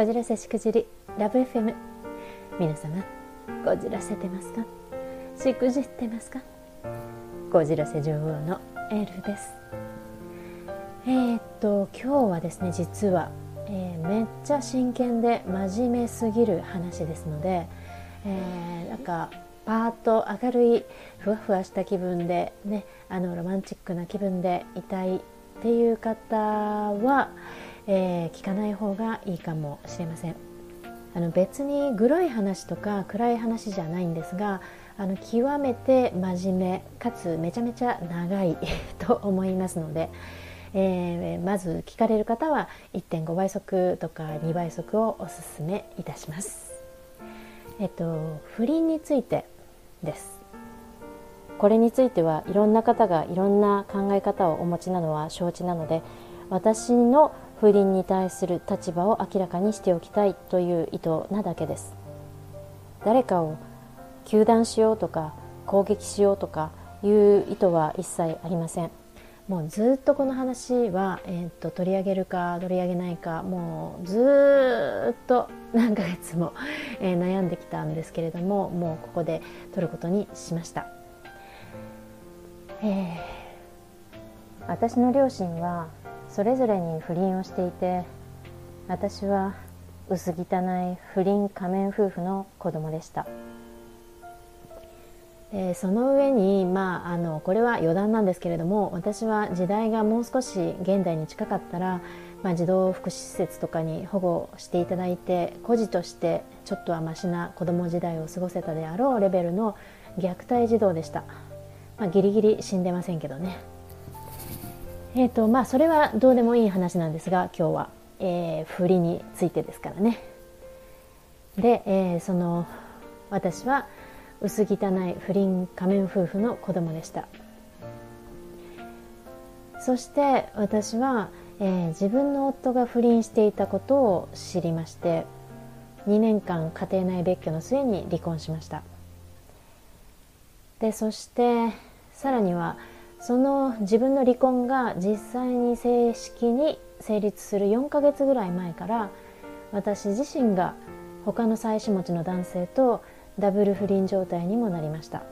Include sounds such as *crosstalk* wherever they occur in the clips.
こじらせしくじりラブ FM 皆様こじらせてますか？しくじってますか？こじらせ女王のエルフです。えー、っと今日はですね実は、えー、めっちゃ真剣で真面目すぎる話ですので、えー、なんかパーッと明るいふわふわした気分でねあのロマンチックな気分でいたいっていう方は、えー、聞かない方がいいかもしれませんあの別にグロい話とか暗い話じゃないんですがあの極めて真面目かつめちゃめちゃ長い *laughs* と思いますので、えー、まず聞かれる方は1.5倍速とか2倍速をおすすめいたします。えっと不倫についてですこれについてはいろんな方がいろんな考え方をお持ちなのは承知なので私の不倫に対する立場を明らかにしておきたいという意図なだけです。誰かを糾弾しようとか攻撃しようとかいう意図は一切ありません。もうずっとこの話は、えー、っと取り上げるか取り上げないかもうずっと何ヶ月も、えー、悩んできたんですけれどももうここで取ることにしました、えー、私の両親はそれぞれに不倫をしていて私は薄汚い不倫仮面夫婦の子供でした。えー、その上に、まあ、あのこれは余談なんですけれども私は時代がもう少し現代に近かったら、まあ、児童福祉施設とかに保護していただいて孤児としてちょっとはましな子供時代を過ごせたであろうレベルの虐待児童でした、まあ、ギリギリ死んでませんけどねえーとまあ、それはどうでもいい話なんですが今日は、えー、不利についてですからね。で、えー、その私は薄汚い不倫仮面夫婦の子供でした。そして私は、えー、自分の夫が不倫していたことを知りまして2年間家庭内別居の末に離婚しました。でそしてさらにはその自分の離婚が実際に正式に成立する4ヶ月ぐらい前から私自身が他の妻子持ちの男性とダブル不倫状態にもなりました。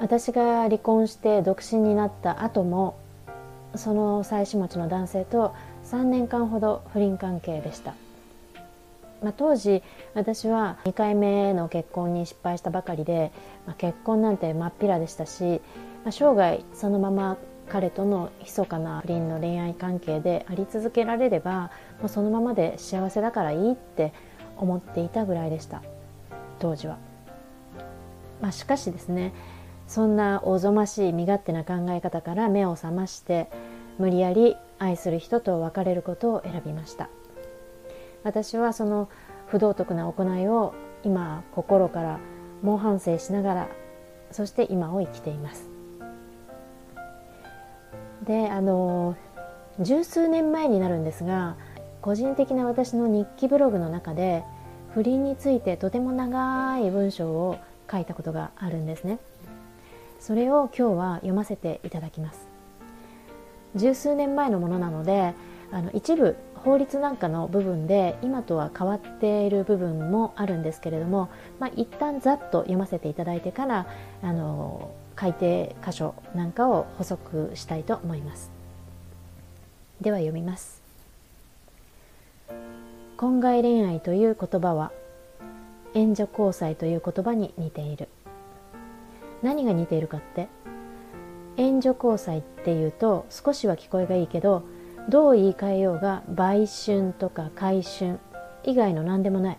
私が離婚して独身になった後もその妻子持ちの男性と3年間ほど不倫関係でした、まあ、当時私は2回目の結婚に失敗したばかりで、まあ、結婚なんて真っ平でしたし、まあ、生涯そのまま彼との密かな不倫の恋愛関係であり続けられればもうそのままで幸せだからいいって思っていたぐらいでした。当時は、まあ、しかしですねそんなおぞましい身勝手な考え方から目を覚まして無理やり愛する人と別れることを選びました。私はその不道徳な行いを今心から猛反省しながらそして今を生きています。であの十数年前になるんですが個人的な私の日記ブログの中で不倫についてとても長い文章を書いたことがあるんですね。それを今日は読ませていただきます。十数年前のものなのであの一部法律なんかの部分で今とは変わっている部分もあるんですけれども、まあ、一旦ざっと読ませていただいてからあの改定箇所なんかを補足したいと思います。では読みます婚外恋愛という言葉は援助交際という言葉に似ている。何が似ているかって援助交際っていうと少しは聞こえがいいけどどう言い換えようが売春とか回春以外の何でもない。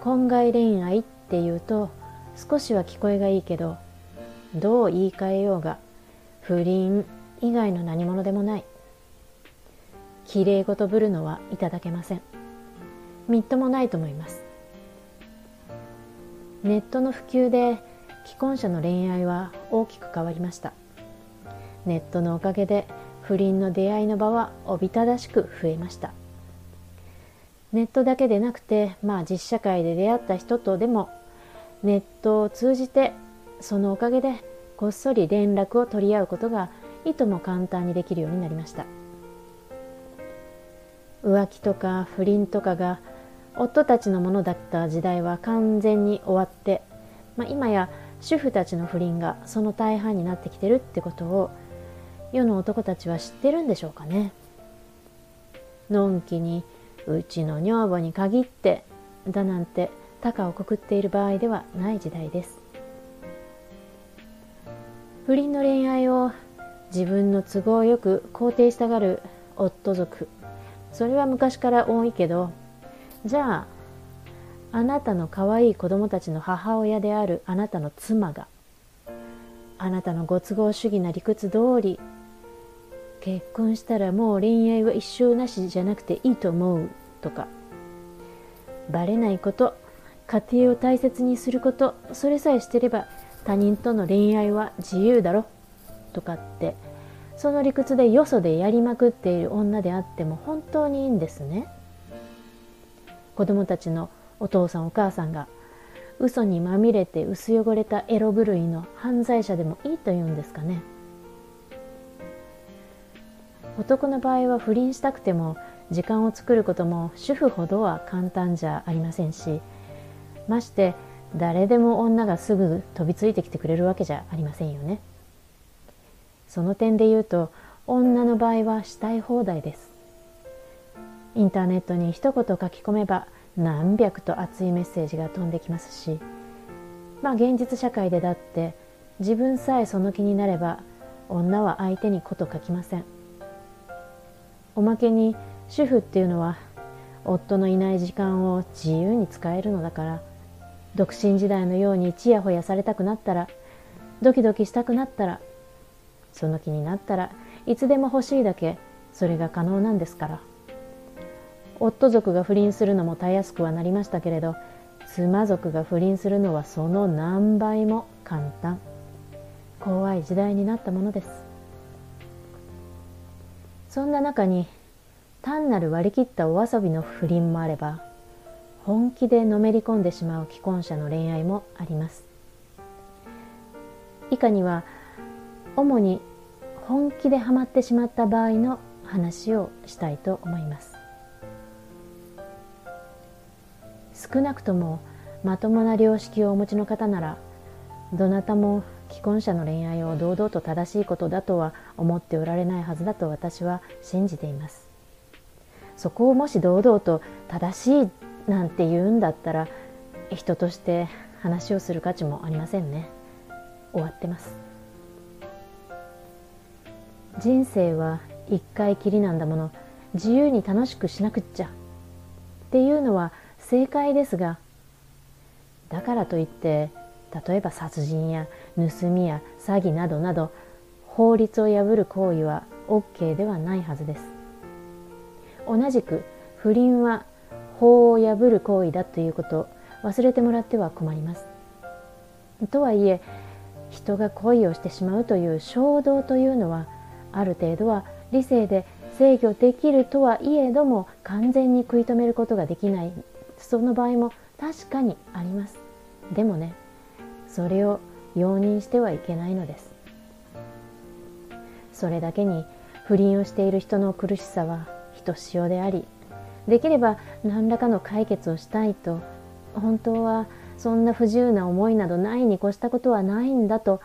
婚外恋愛っていうと少しは聞こえがいいけどどう言い換えようが不倫以外の何者でもない。きれい事ぶるのはいただけません。みっともないと思います。ネットの普及で既婚者の恋愛は大きく変わりました。ネットのおかげで不倫の出会いの場はおびただしく増えました。ネットだけでなくてまあ実社会で出会った人とでもネットを通じてそのおかげでこっそり連絡を取り合うことがいとも簡単にできるようになりました。浮気とか不倫とかが夫たちのものだった時代は完全に終わって、まあ、今や主婦たちの不倫がその大半になってきてるってことを世の男たちは知ってるんでしょうかね。のんきにうちの女房に限ってだなんて高をくくっている場合ではない時代です。不倫の恋愛を自分の都合よく肯定したがる夫族。それは昔から多いけどじゃああなたの可愛い子供たちの母親であるあなたの妻があなたのご都合主義な理屈通り結婚したらもう恋愛は一生なしじゃなくていいと思うとか。バレないこと家庭を大切にすることそれさえしてれば他人との恋愛は自由だろとかってその理屈でよそでやりまくっている女であっても本当にいいんですね。子供たちのお父さんお母さんが嘘にまみれて薄汚れたエロ狂いの犯罪者でもいいというんですかね。男の場合は不倫したくても時間を作ることも主婦ほどは簡単じゃありませんしまして誰でも女がすぐ飛びついてきてくれるわけじゃありませんよね。その点で言うと女の場合はしたい放題ですインターネットに一言書き込めば何百と熱いメッセージが飛んできますしまあ現実社会でだって自分さえその気になれば女は相手にこと書きませんおまけに主婦っていうのは夫のいない時間を自由に使えるのだから独身時代のようにちやほやされたくなったらドキドキしたくなったらその気になったらいつでも欲しいだけそれが可能なんですから。夫族が不倫するのもたやすくはなりましたけれど妻族が不倫するのはその何倍も簡単。怖い時代になったものです。そんな中に単なる割り切ったお遊びの不倫もあれば本気でのめり込んでしまう既婚者の恋愛もあります。以下には主に本気でハマってしまった場合の話をしたいと思います。少なくともまともな良識をお持ちの方ならどなたも既婚者の恋愛を堂々と正しいことだとは思っておられないはずだと私は信じています。そこをもし堂々と正しいなんて言うんだったら人として話をする価値もありませんね。終わってます。人生は一回きりなんだもの。自由に楽しくしなくっちゃ。っていうのは正解ですがだからといって例えば殺人や盗みや詐欺などなど法律を破る行為は OK ではないはずです。同じく不倫は法を破る行為だということ忘れてもらっては困ります。とはいえ人が恋をしてしまうという衝動というのはある程度は理性で制御できるとはいえども完全に食い止めることができない。その場合も確かにあります。でもねそれを容認してはいけないのです。それだけに不倫をしている人の苦しさはひとしおでありできれば何らかの解決をしたいと本当はそんな不自由な思いなどないに越したことはないんだと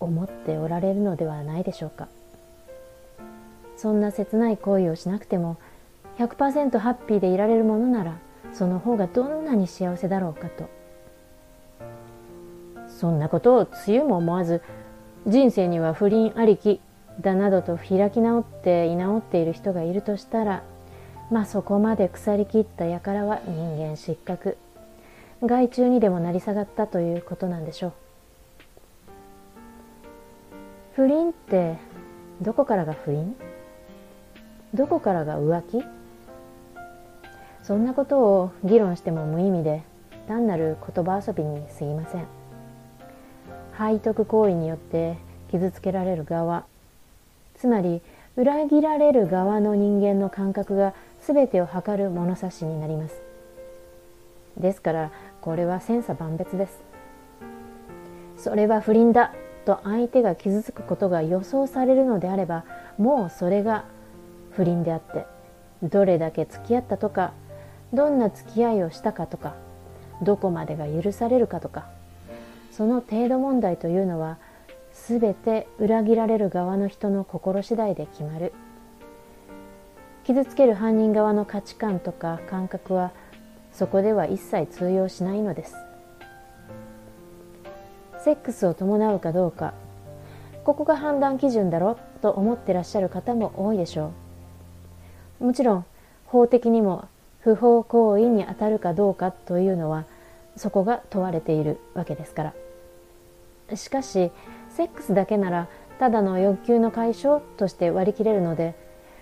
思っておられるのではないでしょうか。そんな切ない行為をしなくても100%ハッピーでいられるものならその方がどんなに幸せだろうかとそんなことをつゆも思わず人生には不倫ありきだなどと開き直って居直っている人がいるとしたらまあそこまで腐りきった輩は人間失格。害虫にでもなり下がったということなんでしょう。不倫ってどこからが不倫？どこからが浮気？そんなことを議論しても無意味で単なる言葉遊びに過ぎません。背徳行為によって傷つけられる側。つまり裏切られる側の人間の感覚が全てを測る物差しになります。ですからこれは千差万別です。それは不倫だ。と相手が傷つくことが予想されるのであればもうそれが不倫であってどれだけ付き合ったとかどんな付き合いをしたかとかどこまでが許されるかとかその程度問題というのは全て裏切られる側の人の心次第で決まる。傷つける犯人側の価値観とか感覚はそこでは一切通用しないのです。セックスを伴うかどうかここが判断基準だろと思ってらっしゃる方も多いでしょう。もちろん法的にも不法行為にあたるかどうかというのはそこが問われているわけですから。しかしセックスだけならただの欲求の解消として割り切れるので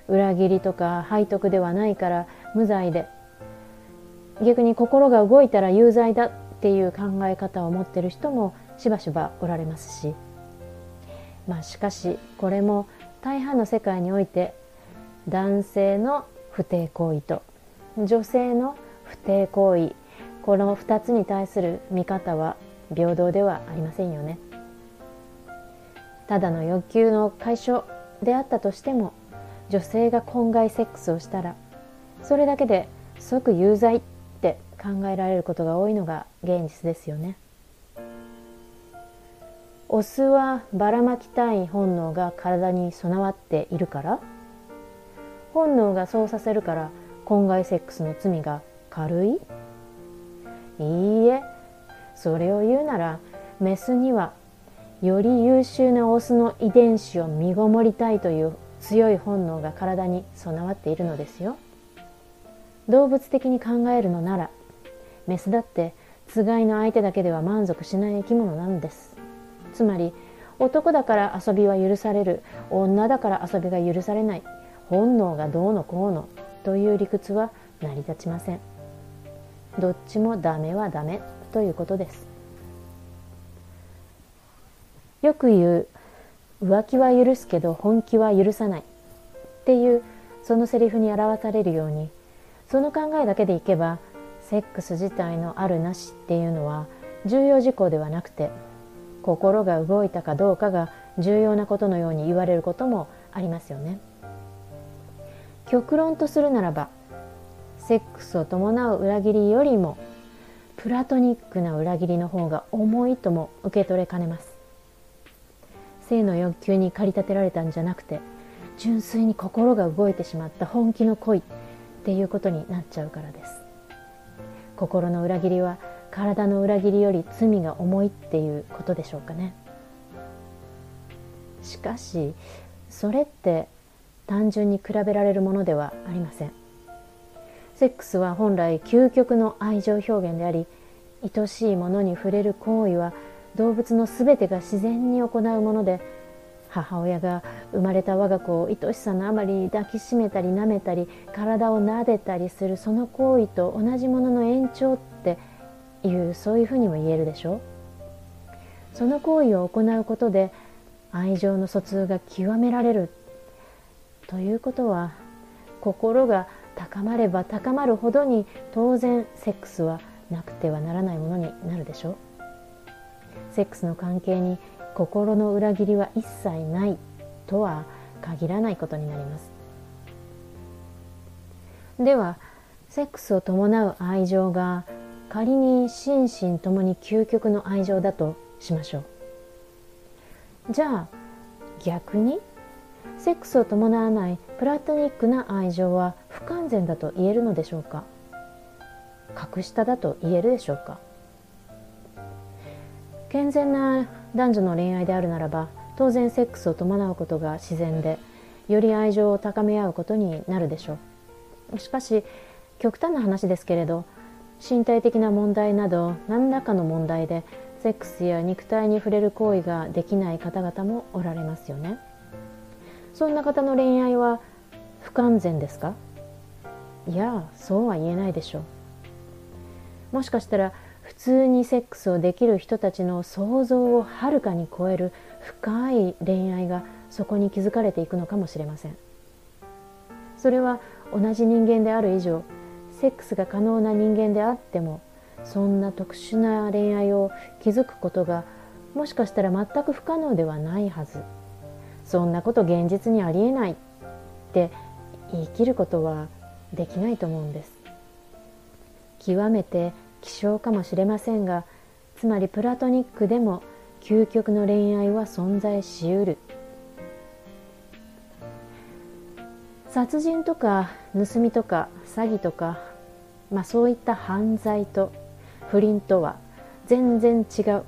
裏切りとか背徳ではないから無罪で。逆に心が動いたら有罪だっていう考え方を持ってる人もしばしばおられますし。まあしかしこれも大半の世界において男性の不貞行為と女性の不貞行為この2つに対する見方は平等ではありませんよね。ただの欲求の解消であったとしても女性が婚外セックスをしたらそれだけで即有罪って考えられることが多いのが現実ですよね。オスはばらまきたい本能が体に備わっているから本能がそうさせるから婚外セックスの罪が軽い？いいえそれを言うならメスにはより優秀なオスの遺伝子を身ごもりたいという強い本能が体に備わっているのですよ。動物的に考えるのならメスだってつがいの相手だけでは満足しない生き物なんです。つまり男だから遊びは許される女だから遊びが許されない本能がどうのこうのという理屈は成り立ちません。どっちもダメはダメ。ということですよく言う浮気は許すけど本気は許さないっていうそのセリフに表されるようにその考えだけでいけばセックス自体のあるなしっていうのは重要事項ではなくて心が動いたかどうかが重要なことのように言われることもありますよね。極論とするならばセックスを伴う裏切りよりもプラトニックな裏切りの方が重いとも受け取れかねます。性の欲求に駆り立てられたんじゃなくて純粋に心が動いてしまった本気の恋っていうことになっちゃうからです。心の裏切りは体の裏切りより罪が重いっていうことでしょうかね。しかしそれって単純に比べられるものではありません。セックスは本来究極の愛情表現であり愛しいものに触れる行為は動物の全てが自然に行うもので母親が生まれた我が子を愛しさのあまり抱きしめたり舐めたり体を撫でたりするその行為と同じものの延長っていうそういうふうにも言えるでしょその行為を行うことで愛情の疎通が極められる。ということは心が高まれば高まるほどに当然セックスはなくてはならないものになるでしょう。セックスの関係に心の裏切りは一切ないとは限らないことになります。ではセックスを伴う愛情が仮に心身ともに究極の愛情だとしましょう。じゃあ逆にセックスを伴わないプラトニックな愛情は不完全だと言えるのでしょうか？格下だと言えるでしょうか？健全な男女の恋愛であるならば当然セックスを伴うことが自然でより愛情を高め合うことになるでしょう。しかし極端な話ですけれど身体的な問題など何らかの問題でセックスや肉体に触れる行為ができない方々もおられますよね。そんな方の恋愛は不完全ですか？いやそうは言えないでしょう。もしかしたら普通にセックスをできる人たちの想像をはるかに超える深い恋愛がそこに築かれていくのかもしれません。それは同じ人間である以上セックスが可能な人間であってもそんな特殊な恋愛を築くことがもしかしたら全く不可能ではないはず。そんなこと現実にありえないって言い切ることはできないと思うんです。極めて希少かもしれませんがつまりプラトニックでも究極の恋愛は存在しうる。殺人とか盗みとか詐欺とか、まあ、そういった犯罪と不倫とは全然違う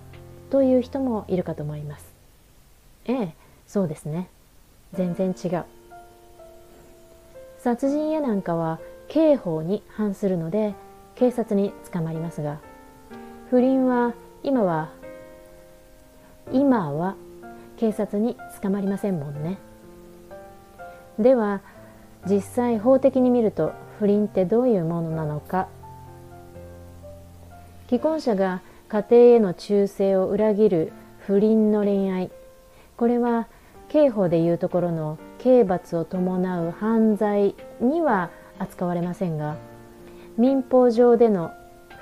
という人もいるかと思います。ええそうですね。全然違う。殺人やなんかは刑法に反するので警察に捕まりますが不倫は今は今は警察に捕まりませんもんね。では実際法的に見ると不倫ってどういうものなのか。既婚者が家庭への忠誠を裏切る不倫の恋愛。これは刑法でいうところの刑罰を伴う犯罪には扱われませんが民法上での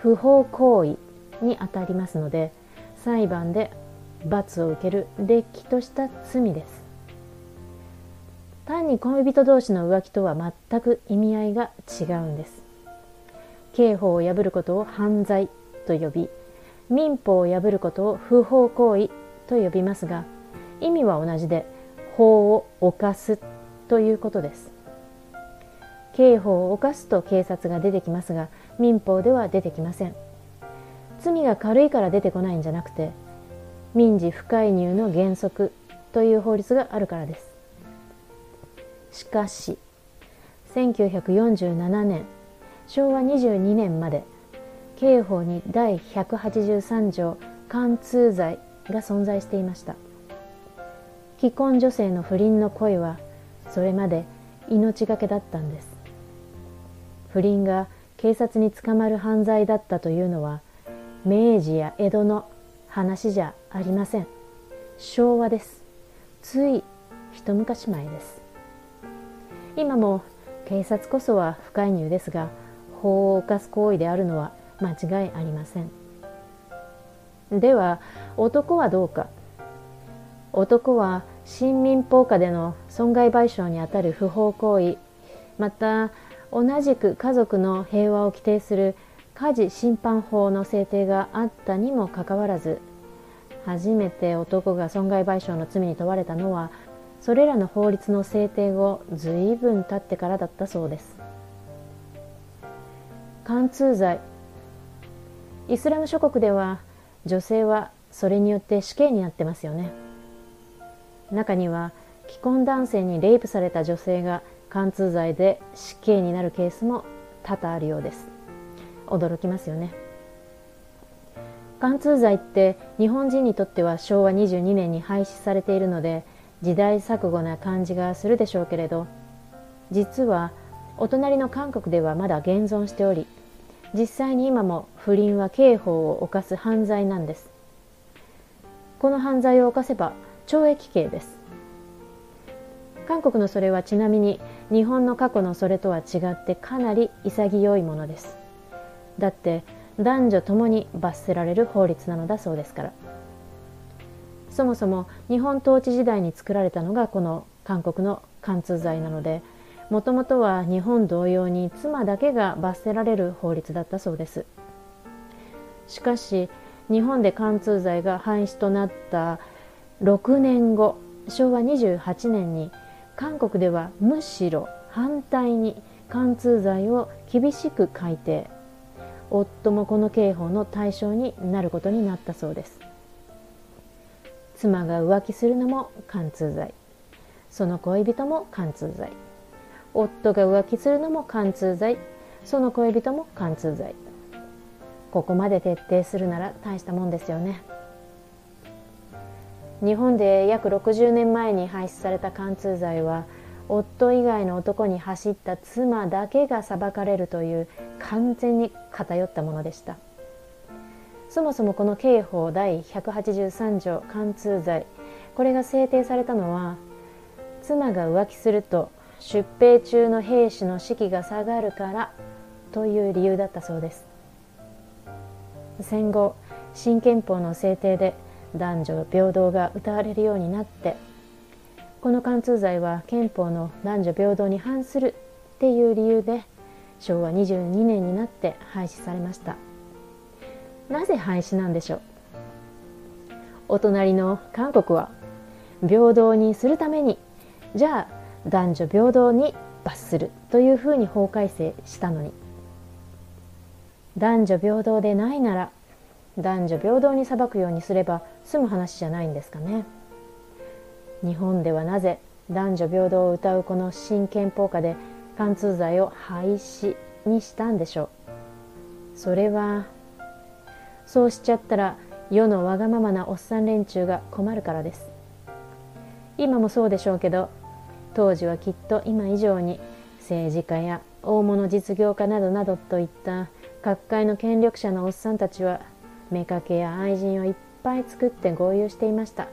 不法行為にあたりますので裁判で罰を受けるれっきとした罪です。単に恋人同士の浮気とは全く意味合いが違うんです。刑法を破ることを犯罪と呼び民法を破ることを不法行為と呼びますが意味は同じで法を犯すということです。刑法を犯すと警察が出てきますが民法では出てきません。罪が軽いから出てこないんじゃなくて民事不介入の原則という法律があるからです。しかし1947年昭和22年まで刑法に第183条貫通罪が存在していました。既婚女性の不倫の恋はそれまで命がけだったんです。不倫が警察に捕まる犯罪だったというのは明治や江戸の話じゃありません。昭和です。つい一昔前です。今も警察こそは不介入ですが法を犯す行為であるのは間違いありません。では男はどうか。男は新民法下での損害賠償にあたる不法行為また同じく家族の平和を規定する家事審判法の制定があったにもかかわらず初めて男が損害賠償の罪に問われたのはそれらの法律の制定後随分経ってからだったそうです。貫通罪。イスラム諸国では女性はそれによって死刑になってますよね。中には既婚男性にレイプされた女性が貫通罪で死刑になるケースも多々あるようです。驚きますよね。貫通罪って日本人にとっては昭和22年に廃止されているので時代錯誤な感じがするでしょうけれど実はお隣の韓国ではまだ現存しており実際に今も不倫は刑法を犯す犯罪なんです。この犯罪を犯せば懲役刑です。韓国のそれはちなみに日本の過去のそれとは違ってかなり潔いものです。だって男女ともに罰せられる法律なのだそうですから。そもそも日本統治時代に作られたのがこの韓国の貫通罪なのでもともとは日本同様に妻だけが罰せられる法律だったそうです。しかし日本で貫通罪が廃止となった6年後昭和28年に韓国ではむしろ反対に貫通罪を厳しく改定。夫もこの刑法の対象になることになったそうです。妻が浮気するのも貫通罪。その恋人も貫通罪。夫が浮気するのも貫通罪。その恋人も貫通罪。ここまで徹底するなら大したもんですよね。日本で約60年前に廃止された貫通罪は夫以外の男に走った妻だけが裁かれるという完全に偏ったものでした。そもそもこの刑法第183条貫通罪これが制定されたのは妻が浮気すると出兵中の兵士の士気が下がるからという理由だったそうです。戦後新憲法の制定で男女平等が謳われるようになってこの貫通罪は憲法の男女平等に反するっていう理由で昭和22年になって廃止されました。なぜ廃止なんでしょう？お隣の韓国は平等にするためにじゃあ男女平等に罰するというふうに法改正したのに男女平等でないなら男女平等に裁くようにすれば済む話じゃないんですかね。日本ではなぜ男女平等を謳うこの新憲法下で貫通罪を廃止にしたんでしょう。それはそうしちゃったら世のわがままなおっさん連中が困るからです。今もそうでしょうけど当時はきっと今以上に政治家や大物実業家などなどといった各界の権力者のおっさんたちは妾や愛人をいっぱい作って合流していました。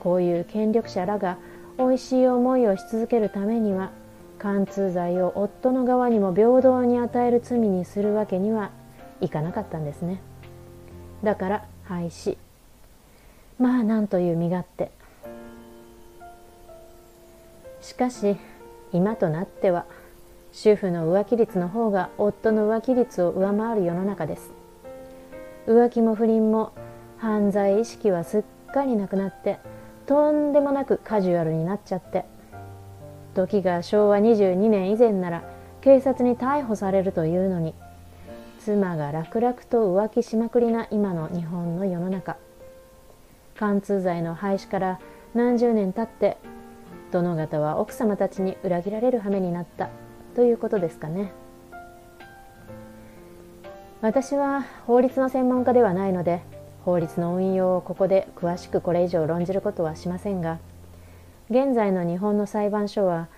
こういう権力者らがおいしい思いをし続けるためには貫通罪を夫の側にも平等に与える罪にするわけにはいかなかったんですね。だから廃止。まあなんという身勝手。しかし今となっては主婦の浮気率の方が夫の浮気率を上回る世の中です。浮気も不倫も犯罪意識はすっかりなくなってとんでもなくカジュアルになっちゃって時が昭和22年以前なら警察に逮捕されるというのに妻が楽々と浮気しまくりな今の日本の世の中。貫通罪の廃止から何十年経って殿方は奥様たちに裏切られる羽目になったということですかね。私は法律の専門家ではないので法律の運用をここで詳しくこれ以上論じることはしませんが現在の日本の裁判所は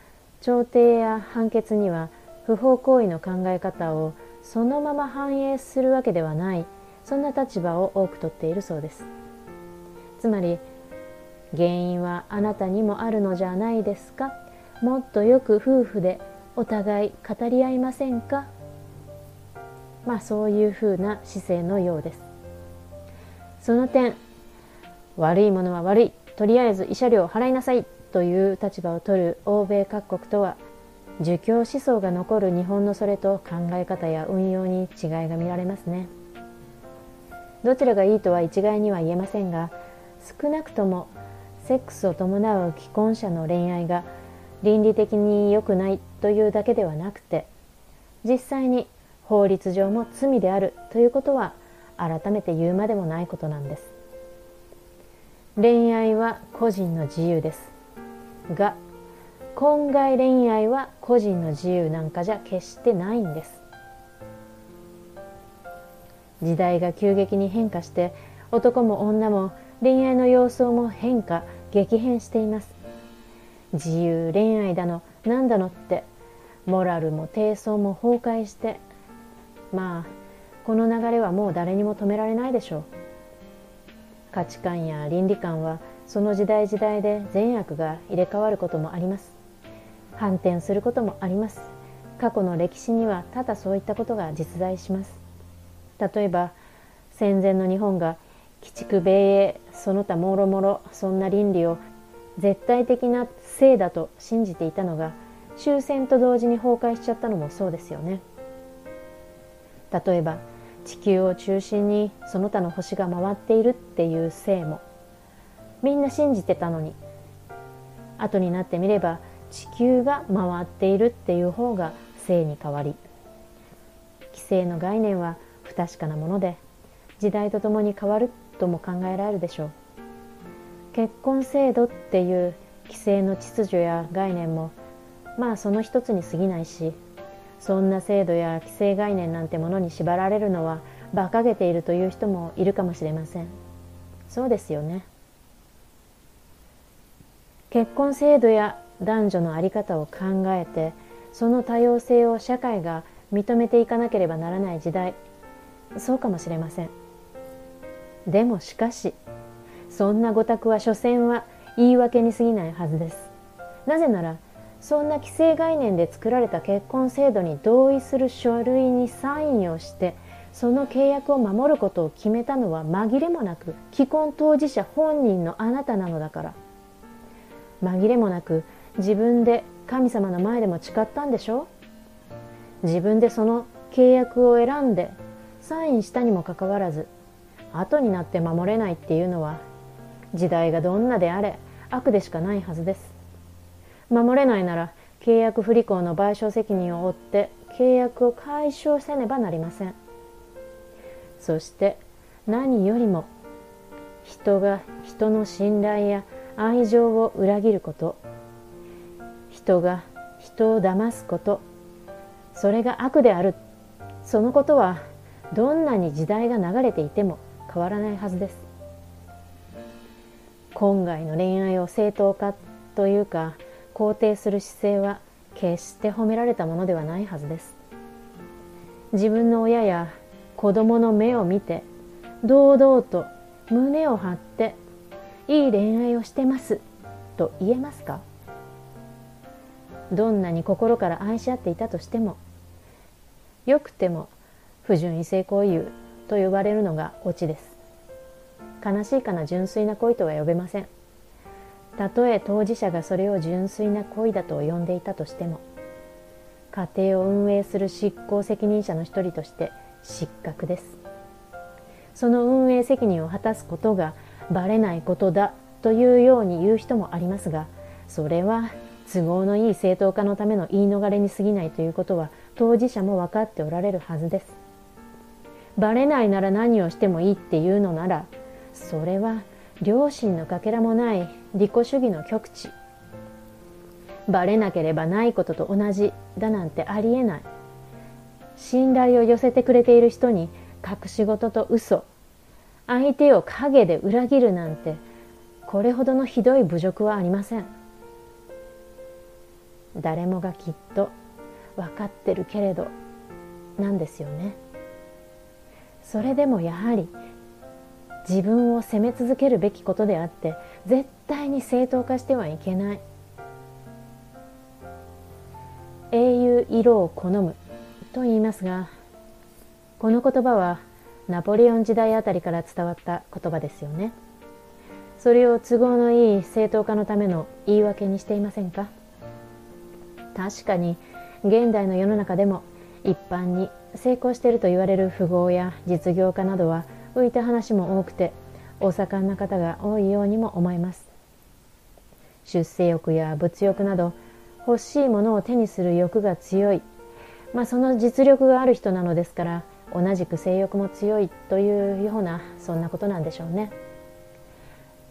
調停や判決には不法行為の考え方をそのまま反映するわけではないそんな立場を多くとっているそうです。つまり原因はあなたにもあるのじゃないですか？もっとよく夫婦でお互い語り合いませんか？まあそういうふうな姿勢のようです。その点悪いものは悪い。とりあえず慰謝料を払いなさいという立場を取る欧米各国とは儒教思想が残る日本のそれと考え方や運用に違いが見られますね。どちらがいいとは一概には言えませんが少なくともセックスを伴う既婚者の恋愛が倫理的に良くないというだけではなくて実際に法律上も罪であるということは改めて言うまでもないことなんです。恋愛は個人の自由です。が婚外恋愛は個人の自由なんかじゃ決してないんです。時代が急激に変化して男も女も恋愛の様相も変化激変しています。自由恋愛だの何だのってモラルも低層も崩壊してまあこの流れはもう誰にも止められないでしょう。価値観や倫理観はその時代時代で善悪が入れ替わることもあります。反転することもあります。過去の歴史にはただそういったことが実在します。例えば戦前の日本が鬼畜米英その他もろもろそんな倫理を絶対的な性だと信じていたのが終戦と同時に崩壊しちゃったのもそうですよね。例えば地球を中心にその他の星が回っているっていう性も。みんな信じてたのに。後になってみれば地球が回っているっていう方が性に変わり。規制の概念は不確かなもので時代とともに変わるとも考えられるでしょう。結婚制度っていう規制の秩序や概念もまあその一つに過ぎないしそんな制度や規制概念なんてものに縛られるのは馬鹿げているという人もいるかもしれません。そうですよね。結婚制度や男女の在り方を考えてその多様性を社会が認めていかなければならない時代。そうかもしれません。でもしかしそんな御託は所詮は言い訳に過ぎないはずです。なぜならそんな既成概念で作られた結婚制度に同意する書類にサインをしてその契約を守ることを決めたのは紛れもなく既婚当事者本人のあなたなのだから。紛れもなく自分で神様の前でも誓ったんでしょ？自分でその契約を選んでサインしたにもかかわらず後になって守れないっていうのは時代がどんなであれ悪でしかないはずです。守れないなら契約不履行の賠償責任を負って契約を解消せねばなりません。そして何よりも人が人の信頼や愛情を裏切ること。人が人を騙すこと。それが悪である。そのことはどんなに時代が流れていても変わらないはずです。今外の恋愛を正当化というか肯定する姿勢は決して褒められたものではないはずです。自分の親や子供の目を見て堂々と胸を張っていい恋愛をしてますと言えますか？どんなに心から愛し合っていたとしてもよくても不純異性交友と呼ばれるのがオチです。悲しいかな純粋な恋とは呼べません。たとえ当事者がそれを純粋な恋だと呼んでいたとしても家庭を運営する執行責任者の一人として失格です。その運営責任を果たすことがバレないことだというように言う人もありますがそれは都合のいい正当化のための言い逃れに過ぎないということは当事者も分かっておられるはずです。バレないなら何をしてもいいっていうのならそれは良心のかけらもない利己主義の極致。バレなければないことと同じだなんてありえない。信頼を寄せてくれている人に隠し事と嘘。相手を陰で裏切るなんてこれほどのひどい侮辱はありません。誰もがきっと分かってるけれどなんですよね。それでもやはり自分を責め続けるべきことであって絶対に正当化してはいけない。英雄色を好む。と言いますがこの言葉はナポレオン時代あたりから伝わった言葉ですよね。それを都合のいい正当化のための言い訳にしていませんか？確かに現代の世の中でも一般に成功していると言われる富豪や実業家などは浮いた話も多くてお盛んな方が多いようにも思います。出世欲や物欲など欲しいものを手にする欲が強い、まあ、その実力がある人なのですから同じく性欲も強いというようなそんなことなんでしょうね。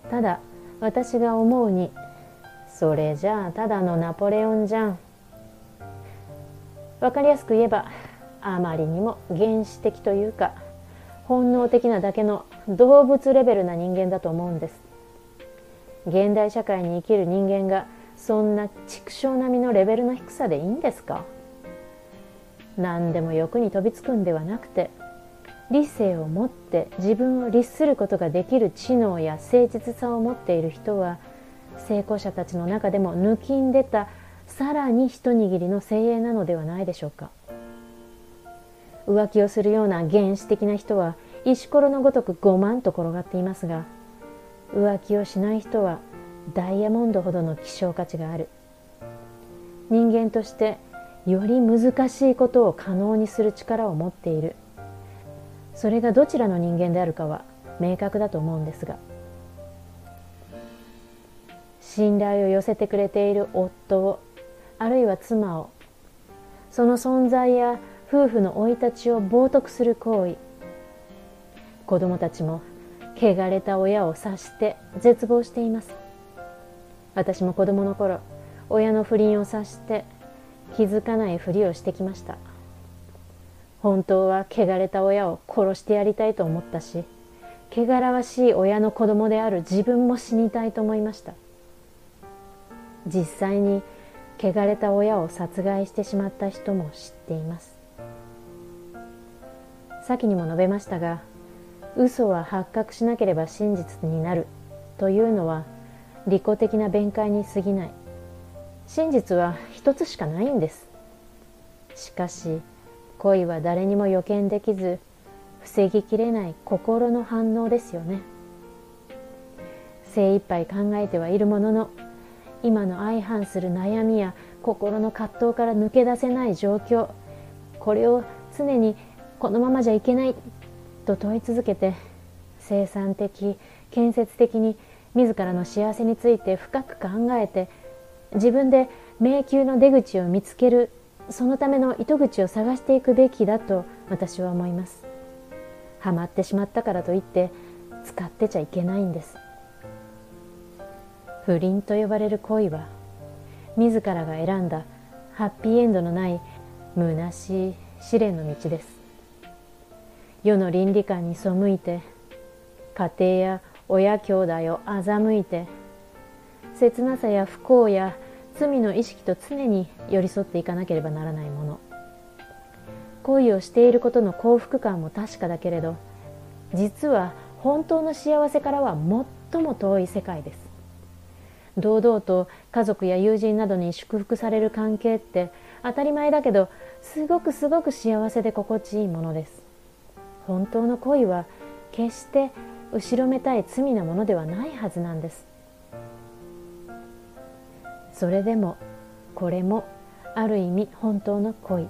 ただ私が思うにそれじゃあただのナポレオンじゃん。分かりやすく言えばあまりにも原始的というか本能的なだけの動物レベルな人間だと思うんです。現代社会に生きる人間がそんな畜生並みのレベルの低さでいいんですか？何でも欲に飛びつくんではなくて理性を持って自分を律することができる知能や誠実さを持っている人は成功者たちの中でも抜きんでたさらに一握りの精鋭なのではないでしょうか。浮気をするような原始的な人は石ころのごとく5万と転がっていますが浮気をしない人はダイヤモンドほどの希少価値がある。人間としてより難しいことを可能にする力を持っている。それがどちらの人間であるかは明確だと思うんですが信頼を寄せてくれている夫をあるいは妻をその存在や夫婦の生い立ちを冒涜する行為。子供たちも汚れた親を察して絶望しています。私も子供の頃親の不倫を察して気づかないふりをしてきました。本当は汚れた親を殺してやりたいと思ったし汚らわしい親の子供である自分も死にたいと思いました。実際に汚れた親を殺害してしまった人も知っています。先にも述べましたが嘘は発覚しなければ真実になる。というのは利己的な弁解に過ぎない。真実は一つしかないんです。しかし恋は誰にも予見できず防ぎきれない心の反応ですよね。精一杯考えてはいるものの今の相反する悩みや心の葛藤から抜け出せない状況これを常にこのままじゃいけないと問い続けて生産的建設的に自らの幸せについて深く考えて自分で迷宮の出口を見つけるそのための糸口を探していくべきだと私は思います。ハマってしまったからといって使ってちゃいけないんです。不倫と呼ばれる恋は自らが選んだハッピーエンドのない虚しい試練の道です。世の倫理観に背いて家庭や親兄弟を欺いて切なさや不幸や罪の意識と常に寄り添っていかなければならないもの。恋をしていることの幸福感も確かだけれど実は本当の幸せからは最も遠い世界です。堂々と家族や友人などに祝福される関係って当たり前だけどすごくすごく幸せで心地いいものです。本当の恋は決して後ろめたい罪なものではないはずなんです。それでもこれもある意味本当の恋。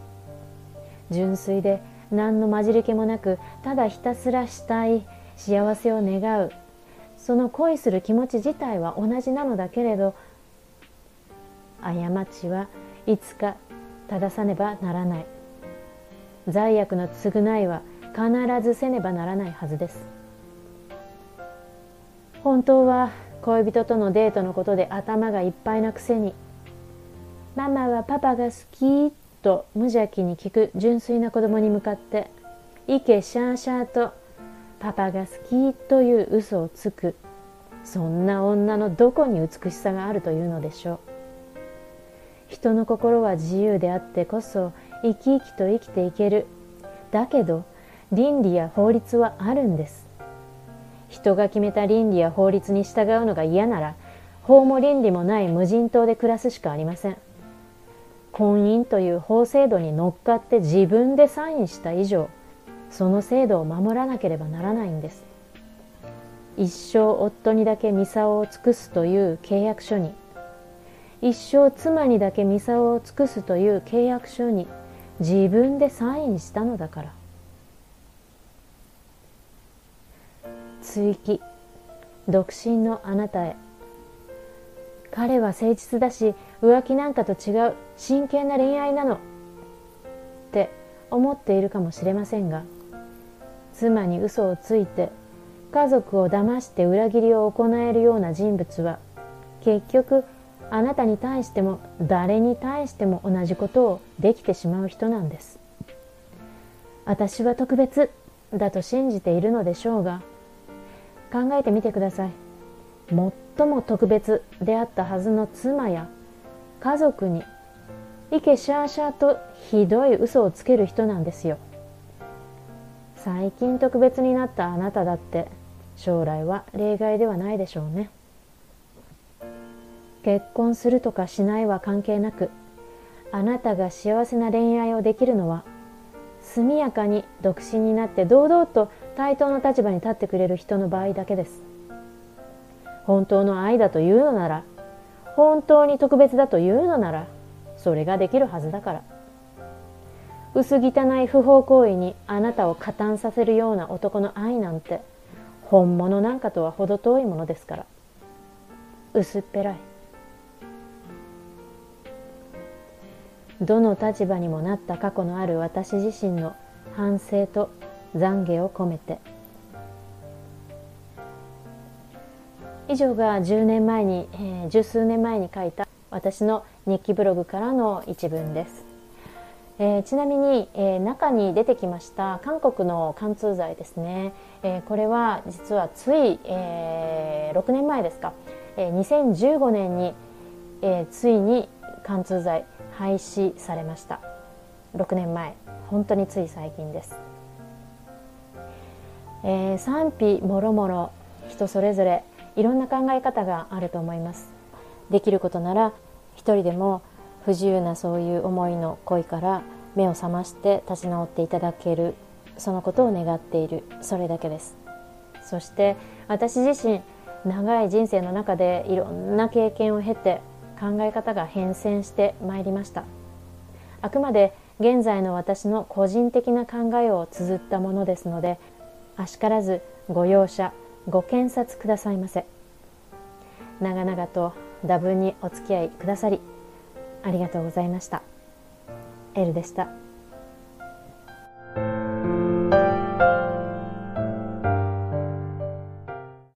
純粋で何の混じり気もなくただひたすらしたい幸せを願う。その恋する気持ち自体は同じなのだけれど過ちはいつか正さねばならない。罪悪の償いは必ずせねばならないはずです。本当は恋人とのデートのことで頭がいっぱいなくせに「ママはパパが好き」と無邪気に聞く純粋な子供に向かって「いけシャーシャー」と「パパが好き」という嘘をつくそんな女のどこに美しさがあるというのでしょう。人の心は自由であってこそ生き生きと生きていける。だけど倫理や法律はあるんです。人が決めた倫理や法律に従うのが嫌なら法も倫理もない無人島で暮らすしかありません。婚姻という法制度に乗っかって自分でサインした以上その制度を守らなければならないんです。一生夫にだけ操を尽くすという契約書に一生妻にだけ操を尽くすという契約書に自分でサインしたのだから。追記。独身のあなたへ。彼は誠実だし浮気なんかと違う真剣な恋愛なの。って思っているかもしれませんが妻に嘘をついて家族を騙して裏切りを行えるような人物は結局あなたに対しても誰に対しても同じことをできてしまう人なんです。私は特別だと信じているのでしょうが考えてみてください。最も特別であったはずの妻や家族にイケシャーシャーとひどい嘘をつける人なんですよ。最近特別になったあなただって将来は例外ではないでしょうね。結婚するとかしないは関係なくあなたが幸せな恋愛をできるのは速やかに独身になって堂々と対等の立場に立ってくれる人の場合だけです。本当の愛だというのなら本当に特別だというのならそれができるはずだから。薄汚い不法行為にあなたを加担させるような男の愛なんて本物なんかとは程遠いものですから。薄っぺらい。どの立場にもなった過去のある私自身の反省と懺悔を込めて。以上が10年前に、えー、十数年前に書いた私の日記ブログからの一文です、えー、ちなみに、えー、中に出てきました韓国の貫通剤ですね、えー、これは実はつい、えー、6年前ですか、えー、2015年に、えー、ついに貫通剤廃止されました。6年前。本当につい最近です、えー、賛否もろもろ人それぞれいろんな考え方があると思います。できることなら一人でも不自由なそういう思いの恋から目を覚まして立ち直っていただけるそのことを願っているそれだけです。そして私自身長い人生の中でいろんな経験を経て考え方が変遷してまいりました。あくまで現在の私の個人的な考えを綴ったものですのであしからずご容赦ご検察くださいませ長々と多分にお付き合いくださりありがとうございましたエルでした。